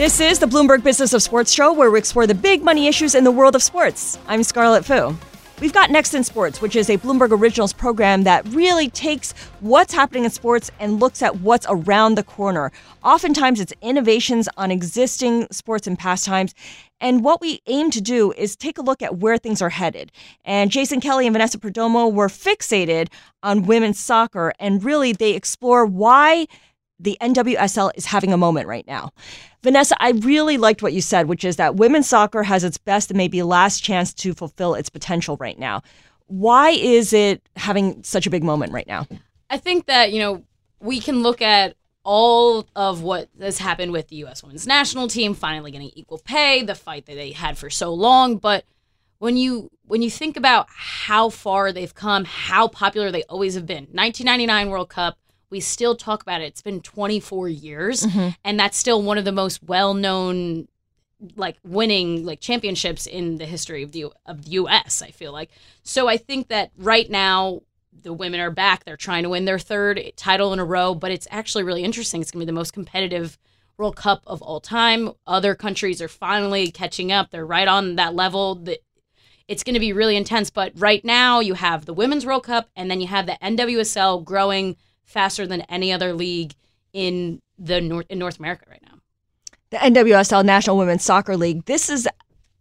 This is the Bloomberg Business of Sports show where we explore the big money issues in the world of sports. I'm Scarlet Fu. We've got Next in Sports, which is a Bloomberg Originals program that really takes what's happening in sports and looks at what's around the corner. Oftentimes, it's innovations on existing sports and pastimes. And what we aim to do is take a look at where things are headed. And Jason Kelly and Vanessa Perdomo were fixated on women's soccer, and really they explore why the NWSL is having a moment right now. Vanessa, I really liked what you said, which is that women's soccer has its best and maybe last chance to fulfill its potential right now. Why is it having such a big moment right now? I think that, you know, we can look at all of what has happened with the U.S. women's national team finally getting equal pay, the fight that they had for so long. But when you when you think about how far they've come, how popular they always have been, 1999 World Cup, we still talk about it. It's been 24 years, mm-hmm. and that's still one of the most well-known like winning like championships in the history of the of the US, I feel like. So I think that right now the women are back. They're trying to win their third title in a row, but it's actually really interesting. It's going to be the most competitive World Cup of all time. Other countries are finally catching up. They're right on that level. That it's going to be really intense, but right now you have the Women's World Cup and then you have the NWSL growing faster than any other league in the North in North America right now. The NWSL National Women's Soccer League. This is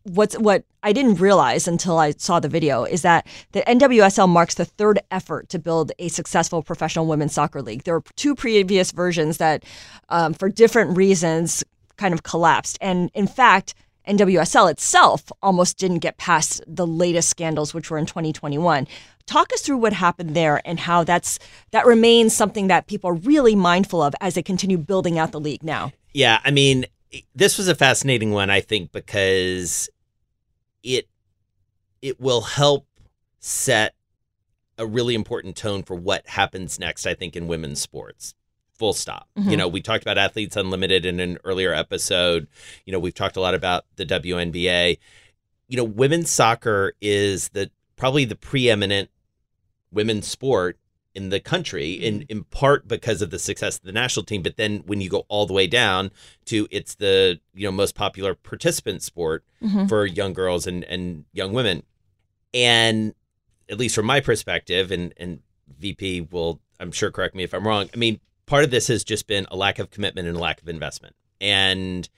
what's what I didn't realize until I saw the video is that the NWSL marks the third effort to build a successful professional women's soccer league. There were two previous versions that, um, for different reasons, kind of collapsed. And in fact, NWSL itself almost didn't get past the latest scandals, which were in 2021. Talk us through what happened there and how that's that remains something that people are really mindful of as they continue building out the league now. Yeah, I mean, this was a fascinating one, I think, because it it will help set a really important tone for what happens next, I think, in women's sports full stop. Mm-hmm. You know, we talked about Athletes Unlimited in an earlier episode. You know, we've talked a lot about the WNBA. You know, women's soccer is the probably the preeminent women's sport in the country in mm-hmm. in part because of the success of the national team but then when you go all the way down to it's the you know most popular participant sport mm-hmm. for young girls and and young women and at least from my perspective and and VP will I'm sure correct me if I'm wrong I mean part of this has just been a lack of commitment and a lack of investment. And,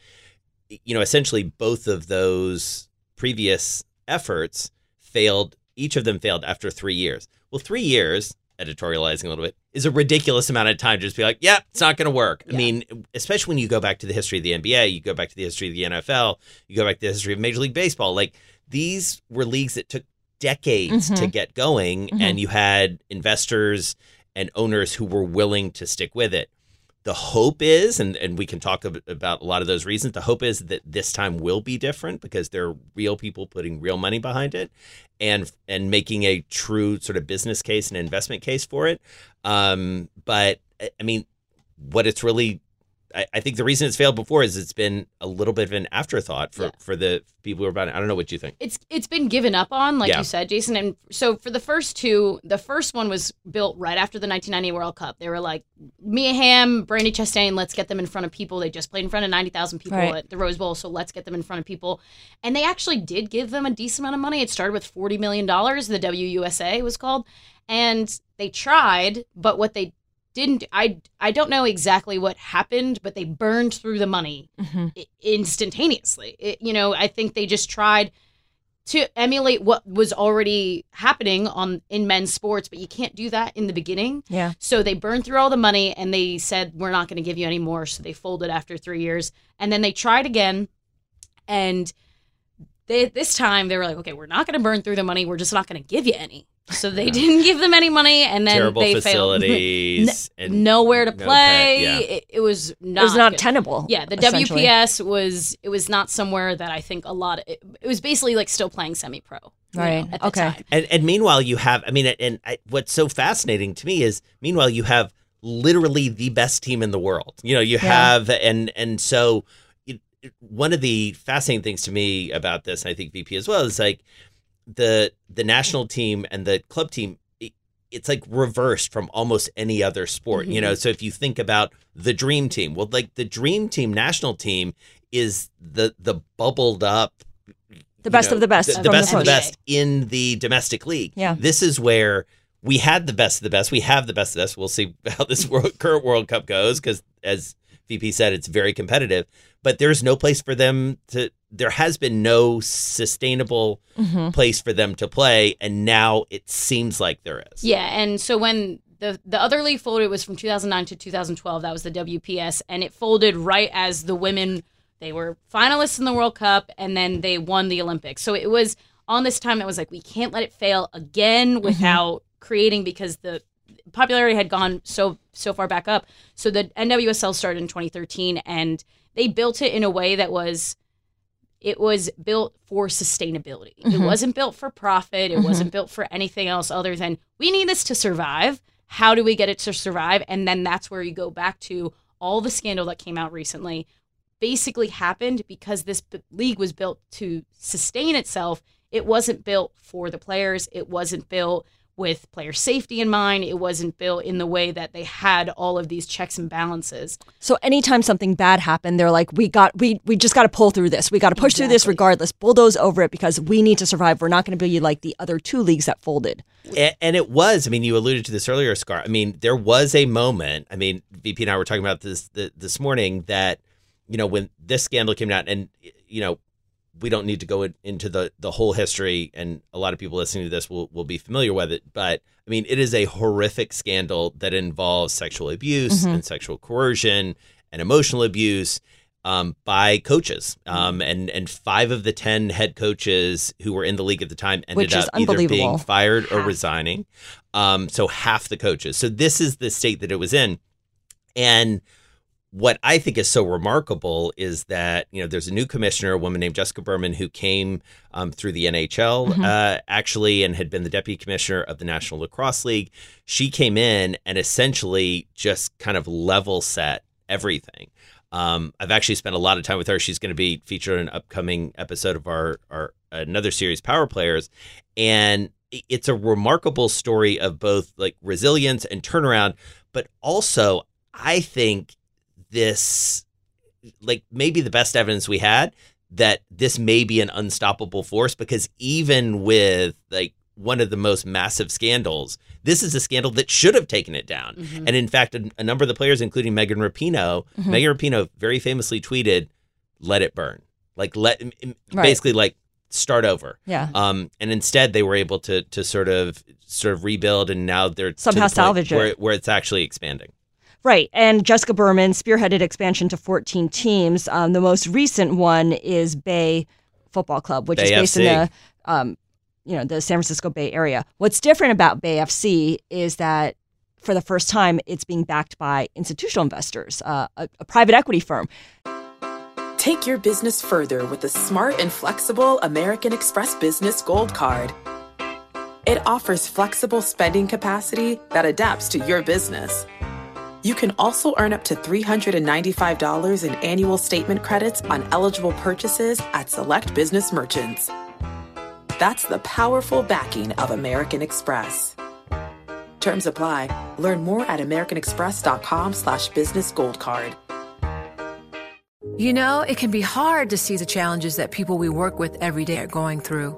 you know, essentially both of those previous efforts failed. Each of them failed after three years. Well, three years, editorializing a little bit, is a ridiculous amount of time to just be like, yeah, it's not going to work. Yeah. I mean, especially when you go back to the history of the NBA, you go back to the history of the NFL, you go back to the history of Major League Baseball. Like these were leagues that took decades mm-hmm. to get going, mm-hmm. and you had investors and owners who were willing to stick with it. The hope is, and, and we can talk about a lot of those reasons. The hope is that this time will be different because there are real people putting real money behind it, and and making a true sort of business case and investment case for it. Um, but I mean, what it's really I, I, think the reason it's failed before is it's been a little bit of an afterthought for, yeah. for the people who are buying it. I don't know what you think. It's it's been given up on, like yeah. you said, Jason. And so for the first two, the first one was built right after the 1990 World Cup. They were like Mia Hamm, Brandi Chastain, let's get them in front of people. They just played in front of 90,000 people right. at the Rose Bowl, so let's get them in front of people. And they actually did give them a decent amount of money. It started with 40 million dollars. The WUSA was called, and they tried, but what they didn't I I don't know exactly what happened, but they burned through the money mm-hmm. i- instantaneously. It, you know, I think they just tried to emulate what was already happening on in men's sports, but you can't do that in the beginning. Yeah. So they burned through all the money and they said we're not going to give you any more, so they folded after 3 years. And then they tried again and they this time they were like, "Okay, we're not going to burn through the money. We're just not going to give you any." So they didn't give them any money and then Terrible they failed. facilities and nowhere to no play. pay, yeah. It, it was not it was not good. tenable. Yeah, the. WPS was it was not somewhere that I think a lot of it, it was basically like still playing semi pro. Right, At the okay. time. And, and meanwhile, you have, I mean, and I, what's so fascinating to me is, meanwhile, you have literally the best team in the world. You know, you Yeah. have, and and so it, it- one of the fascinating things to me about this, and I think VP as well, is like the the national team and the club team. it- It's like reversed from almost any other sport, you know. Mm-hmm. So if you think about the dream team, well, like the dream team national team is the the bubbled up The best know, of the best. the, the best of the best in the domestic league. Yeah. This is where we had the best of the best. We have the best of the best. We'll see how this world, current World Cup goes because, as VP said, it's very competitive. But there's no place for them to. There has been no sustainable Mm-hmm. place for them to play, and now it seems like there is. Yeah, and so when the the other league folded was from 2009 to 2012. That was the WPS, and it folded right as the women they were finalists in the World Cup, and then they won the Olympics. So it was on this time. It was like we can't let it fail again without creating because the popularity had gone so so far back up. So the NWSL started in 2013, and they built it in a way that was it was built for sustainability. It mm-hmm. wasn't built for profit. It mm-hmm. wasn't built for anything else other than we need this to survive. How do we get it to survive? And then that's where you go back to all the scandal that came out recently basically happened because this b- league was built to sustain itself. It wasn't built for the players. It wasn't built with player safety in mind. It wasn't built in the way that they had all of these checks and balances. So anytime something bad happened, they're like, "We got, we, we just got to pull through this. We got to push through this regardless. Bulldoze over it because we need to survive. We're not going to be like the other two leagues that folded." A- And it was, I mean, you alluded to this earlier, Scar. I mean, there was a moment, I mean, VP and I were talking about this this morning that, you know, when this scandal came out, and, you know, we don't need to go in, into the, the whole history, and a lot of people listening to this will, will be familiar with it. But, I mean, it is a horrific scandal that involves sexual abuse and sexual coercion and emotional abuse um, by coaches. Um, and, and five of the 10 head coaches who were in the league at the time ended up either being fired or resigning. Um, so half the coaches. So this is the state that it was in. And what I think is so remarkable is that you know there's a new commissioner, a woman named Jessica Berman, who came um, through the NHL uh, actually, and had been the deputy commissioner of the National Lacrosse League. She came in and essentially just kind of level set everything. Um, I've actually spent a lot of time with her. She's going to be featured in an upcoming episode of our our another series, Power Players, and it's a remarkable story of both like resilience and turnaround, but also I think this like maybe the best evidence we had that this may be an unstoppable force because even with like one of the most massive scandals, this is a scandal that should have taken it down. Mm-hmm. And in fact, a, a number of the players, including Megan Rapinoe, Megan Rapinoe very famously tweeted, "Let it burn," like let Right. basically like start over. Yeah. Um, and instead, they were able to to sort of sort of rebuild, and now they're the Somehow point salvage it. where, where it's actually expanding. Right. And Jessica Berman spearheaded expansion to 14 teams. Um, the most recent one is Bay Football Club, which is Bay based in the, um, you know, the San Francisco Bay Area. What's different about Bay FC is that for the first time, it's being backed by institutional investors, uh, a, a private equity firm. Take your business further with the smart and flexible American Express Business Gold Card. It offers flexible spending capacity that adapts to your business. You can also earn up to $395 in annual statement credits on eligible purchases at select business merchants. That's the powerful backing of American Express. Terms apply. Learn more at americanexpress.com slash business gold card. You know, it can be hard to see the challenges that people we work with every day are going through.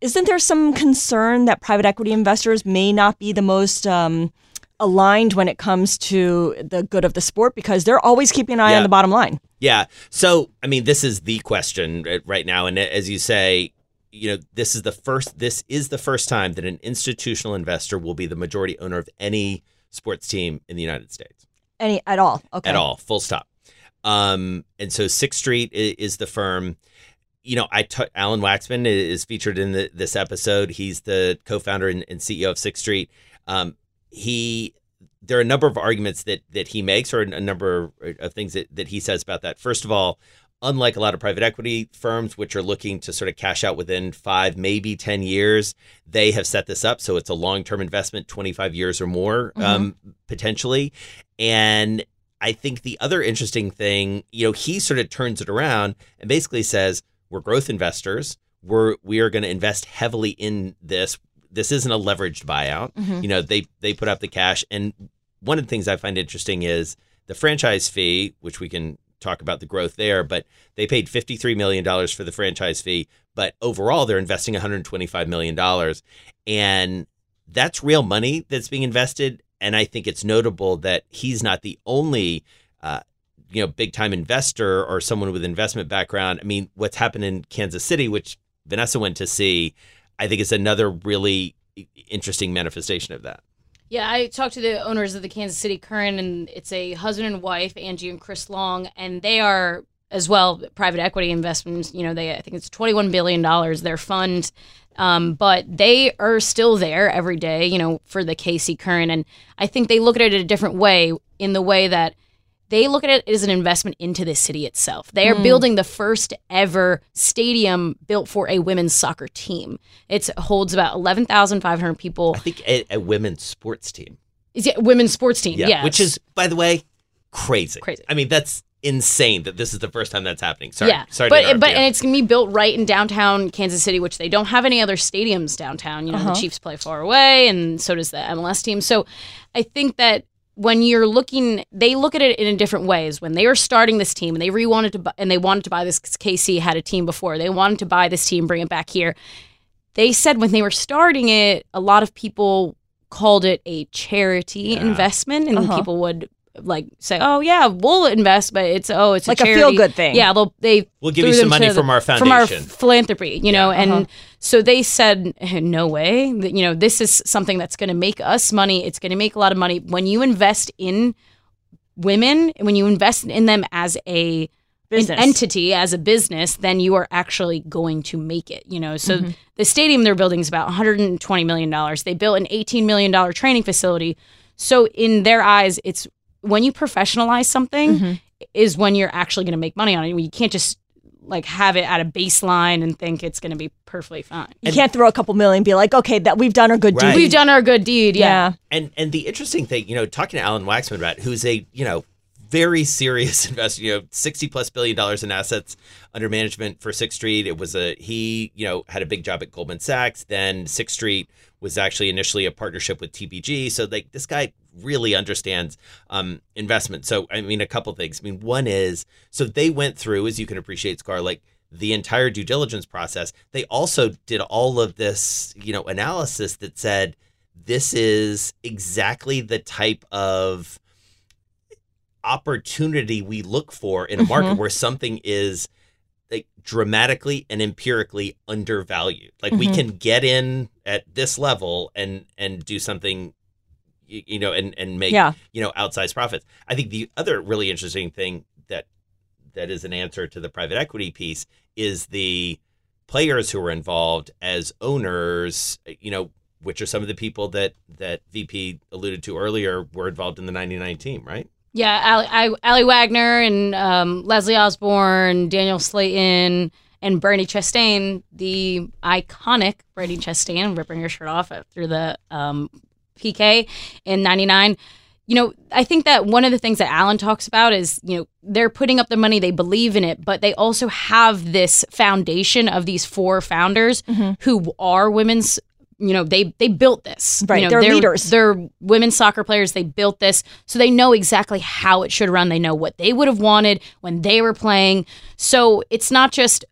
Isn't there some concern that private equity investors may not be the most um, aligned when it comes to the good of the sport because they're always keeping an eye Yeah. on the bottom line? Yeah. So, I mean, this is the question uh, right now. And as you say, you know, this is the first, this is the first time that an institutional investor will be the majority owner of any sports team in the United States Any at all? Okay. at all, full stop. Um, and so Sixth Street is the firm. You know, I Alan Waxman is featured in the, this episode. He's the co-founder and, and CEO of Sixth Street. Um, he, there are a number of arguments that that he makes, or a number of things that, that he says about that. First of all, unlike a lot of private equity firms, which are looking to sort of cash out within five, maybe ten years, they have set this up so it's a long-term investment, twenty-five years or more, um, potentially, and I think the other interesting thing, you know, he sort of turns it around and basically says, "We're growth investors. We're we are going to invest heavily in this. This isn't a leveraged buyout. You know, they they put up the cash. And one of the things I find interesting is the franchise fee, which we can talk about the growth there, but they paid fifty three million dollars for the franchise fee, but overall they're investing one hundred twenty five million dollars, and that's real money that's being invested. And I think it's notable that he's not the only, uh, you know, big time investor or someone with investment background. I mean, what's happened in Kansas City, which Vanessa went to see, I think is another really interesting manifestation of that. Yeah, I talked to the owners of the Kansas City Current, and it's a husband and wife, Angie and Chris Long, and they are as well private equity investments. You know, they I think it's twenty one billion dollars their fund, um, but they are still there every day. You know, for the KC Current, and I think they look at it a different way in the way that they look at it as an investment into the city itself. They are hmm. building the first ever stadium built for a women's soccer team. It holds about 11,500 people. I think a, a women's sports team. Is it women's sports team? Yeah, yes. which is, by the way, crazy. Crazy. I mean, that's insane that this is the first time that's happening. Sorry, yeah, sorry, to but interrupt but and it's gonna be built right in downtown Kansas City, which they don't have any other stadiums downtown. You know, the uh-huh. Chiefs play far away, and so does the MLS team. So, I think that when you're looking, they look at it in a different ways. When they were starting this team, and they re wanted to, bu- and they wanted to buy this. KC had a team before. They wanted to buy this team, bring it back here. They said when they were starting it, a lot of people called it a charity investment, and Uh-huh. people would like say, "Oh yeah, we'll invest, but it's oh, it's Like a charity. feel-good thing. Yeah, they'll they We'll give you some money to the- from our from our philanthropy, you know, and Uh-huh. so they said, "Eh, "No way, that, you know, this is something that's going to make us money. It's going to make a lot of money when you invest in women, when you invest in them as a an entity as a business, then you are actually going to make it. You know, so Mm-hmm. the stadium they're building is about 120 million dollars. They built an 18 million dollar training facility. So in their eyes, it's when you professionalize something Mm-hmm. is when you're actually going to make money on it. You can't just like have it at a baseline and think it's going to be perfectly fine. You can't throw a couple million and be like, okay, that we've done our good Right. deed. We've done our good deed. Yeah. Yeah. And and the interesting thing, you know, talking to Alan Waxman about who's a, you know, very serious investor, you know, 60 plus billion dollars in assets under management for Sixth Street. It was a he, you know, had a big job at Goldman Sachs. Then Sixth Street was actually initially a partnership with TPG. So like this guy really understands um investment. So I mean a couple things. I mean, one is so they went through, as you can appreciate, Scar, like the entire due diligence process. They also did all of this, you know, analysis that said this is exactly the type of opportunity we look for in a mm-hmm. market where something is like dramatically and empirically undervalued. Like we mm-hmm. can get in at this level and and do something you, you know and and make Yeah. you know outsized profits. I think the other really interesting thing that that is an answer to the private equity piece is the players who are involved as owners, you know, which are some of the people that that VP alluded to earlier were involved in the 99 team, right? Yeah, Ali, I, Aly Wagner and um, Leslie Osborne, Danielle Slaton, And Brandi Chastain, the iconic Brandi Chastain, ripping her shirt off through the um, PK in '99 you know, I think that one of the things that Alan talks about is, you know, they're putting up the money, they believe in it, but they also have this foundation of these four founders Mm-hmm. who are women's. You know, they they built this. Right, You know, they're leaders. They're women's soccer players. They built this, so they know exactly how it should run. They know what they would have wanted when they were playing. So it's not just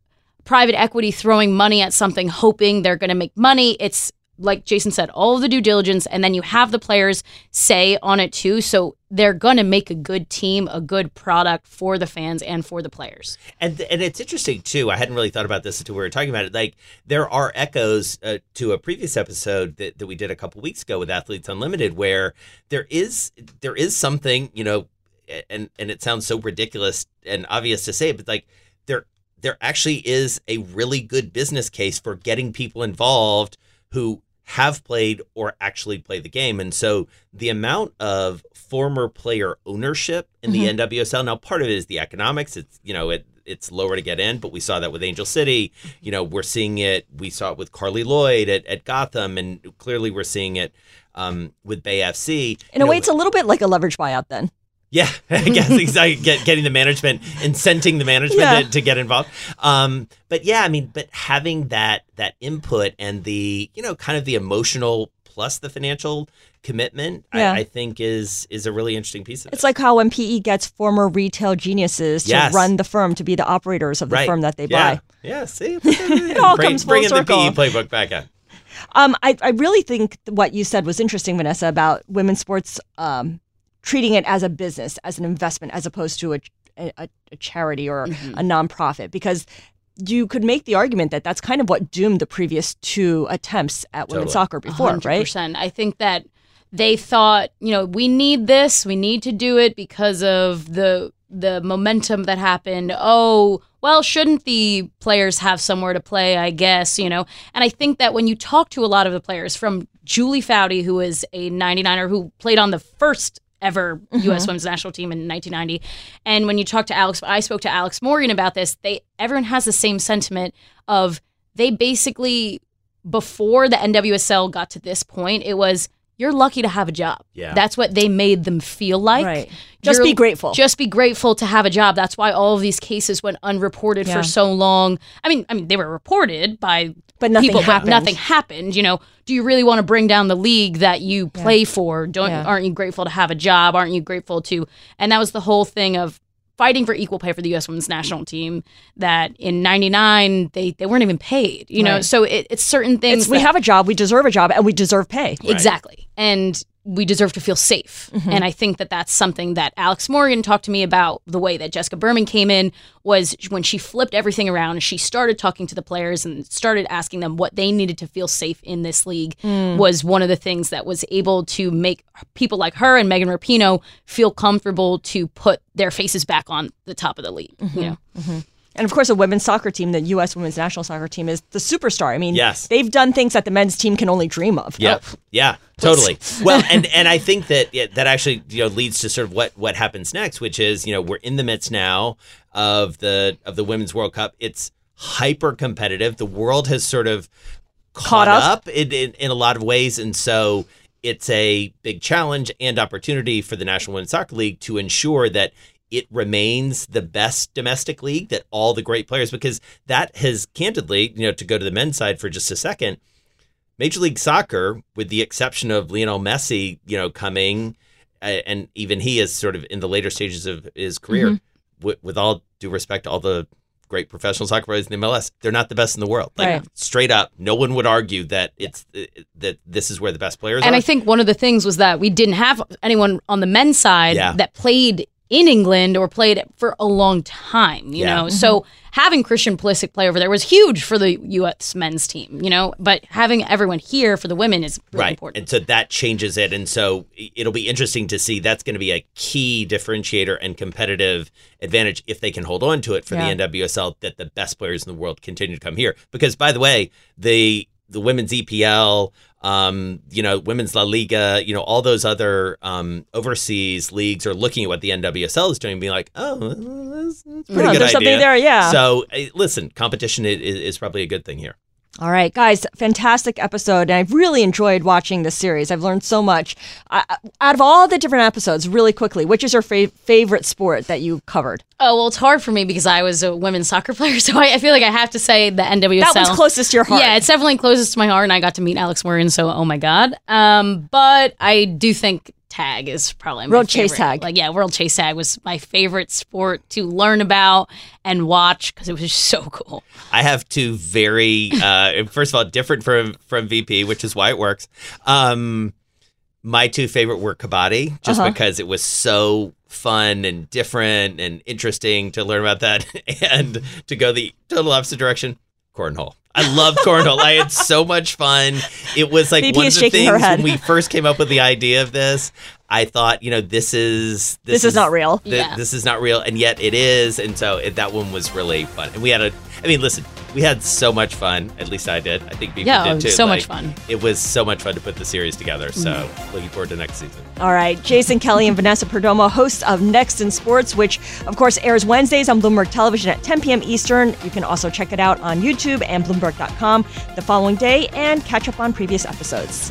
private equity throwing money at something hoping they're going to make money. It's like Jason said, all of the due diligence, and then you have the players say on it too. So they're going to make a good team, a good product for the fans and for the players. And and it's interesting too. I hadn't really thought about this until we were talking about it. Like there are echoes uh, to a previous episode that, that we did a couple weeks ago with Athletes Unlimited, where there is there is something you know, and and it sounds so ridiculous and obvious to say, but like there there actually is a really good business case for getting people involved who have played or actually play the game. And so the amount of former player ownership in the NWSL, now part of it is the economics. It's, you know, it, it's lower to get in, but we saw that with Angel City. You know, we're seeing it. We saw it with Carli Lloyd at, at Gotham, and clearly we're seeing it um, with Bay FC. In You a way, it's a little bit like a leverage buyout then. Yeah, I guess exactly. Get, getting the management, incenting the management Yeah. to, to get involved. Um, but yeah, I mean, but having that that input and the you know kind of the emotional plus the financial commitment, Yeah. I, I think is is a really interesting piece of it. It's like how when PE gets former retail geniuses to Yes. run the firm, to be the operators of the right. firm that they yeah. buy. Yeah, see, it all comes full bringing the. PE playbook back up. Um, I, I really think what you said was interesting, Vanessa, about women's sports um, treating it as a business, as an investment, as opposed to a, a, a charity or mm-hmm. a nonprofit, because you could make the argument that that's kind of what doomed the previous two attempts at women's soccer before, right? 100%. I think that they thought, you know, we need this, we need to do it because of the the momentum that happened. Oh, well, shouldn't the players have somewhere to play, I guess, you know? And I think that when you talk to a lot of the players from Julie Foudy, who is a 99er who played on the first ever mm-hmm. U.S. women's national team in 1990, and when you talk to Alex, I spoke to Alex Morgan about this. They everyone has the same sentiment of they basically before the NWSL got to this point, it was you're lucky to have a job. Yeah. That's what they made them feel like. Right. Just You're- be grateful. Just be grateful to have a job. That's why all of these cases went unreported Yeah. for so long. I mean, I mean they were reported by But nothing people, happened. but nothing happened. You know, do you really want to bring down the league that you play for? Don't Yeah. aren't you grateful to have a job? Aren't you grateful to? And that was the whole thing of fighting for equal pay for the U.S. women's national team. That in '99 they they weren't even paid. You know, so it, it's certain things. It's, we have a job, we deserve a job, and we deserve pay. Exactly. And we deserve to feel safe. Mm-hmm. And I think that that's something that Alex Morgan talked to me about the way that Jessica Berman came in was when she flipped everything around, she started talking to the players and started asking them what they needed to feel safe in this league Mm. was one of the things that was able to make people like her and Megan Rapinoe feel comfortable to put their faces back on the top of the league. Mm-hmm. You know? And of course, a women's soccer team, the U.S. women's national soccer team, is the superstar. I mean, Yes. they've done things that the men's team can only dream of. Yep. Yeah. Oh. Totally. well, and and I think that yeah, that actually you know leads to sort of what what happens next, which is you know we're in the midst now of the of the women's World Cup. It's hyper competitive. The world has sort of caught, Caught up. up, in, in in a lot of ways, and so it's a big challenge and opportunity for the National Women's Soccer League to ensure that it remains the best domestic league that all the great players because that has candidly you know to go to the men's side for just a second Major League Soccer, with the exception of Lionel Messi, you know, coming, uh, and even he is sort of in the later stages of his career. Mm-hmm. With, with all due respect to all the great professional soccer players in the MLS, they're not the best in the world. Like Right. straight up, no one would argue that it's uh, that this is where the best players And are. I think one of the things was that we didn't have anyone on the men's side Yeah. that played in England or played for a long time, you Yeah. know. Mm-hmm. So having Christian Pulisic play over there was huge for the U.S. men's team, you know. But having everyone here for the women is really right. important. And so that changes it. And so it'll be interesting to see that's going to be a key differentiator and competitive advantage if they can hold on to it for Yeah. the NWSL that the best players in the world continue to come here. Because by the way, the the women's EPL, um, you know, Women's La Liga, you know, all those other um, overseas leagues are looking at what the NWSL is doing and being like, oh, that's, that's pretty Yeah, good there's something there, yeah. So uh, listen, competition is, is probably a good thing here. All right, guys, fantastic episode. And I've really enjoyed watching this series. I've learned so much. Uh, out of all the different episodes, really quickly, which is your fa- favorite sport that you covered? Oh well, it's hard for me because I was a women's soccer player, so I, I feel like I have to say the NWSL. That one's closest to your heart. Yeah, it's definitely closest to my heart, and I got to meet Alex Warren. so oh my god. Um, but I do think tag is probably my World chase tag. Like yeah, world chase tag was my favorite sport to learn about and watch because it was just so cool. I have two very, uh, first of all, different from from VP, which is why it works. Um, my two favorite were Kabaddi, just Uh-huh. because it was so fun and different and interesting to learn about that, and to go the total opposite direction, cornhole. I love cornhole. I had so much fun. It was like one of the things when we first came up with the idea of this. I thought, you know, this is This is not real. th- Yeah. This is not real, and yet it is. And so it, that one was really fun. And we had a, I mean, listen, we had so much fun. At least I did. I think people Yeah, did it was too. so much fun. It was so much fun to put the series together. So Mm. looking forward to next season. All right, Jason Kelly and Vanessa Perdomo, hosts of Next in Sports, which of course airs Wednesdays on Bloomberg Television at 10 p.m. Eastern. You can also check it out on YouTube and Bloomberg.com the following day and catch up on previous episodes.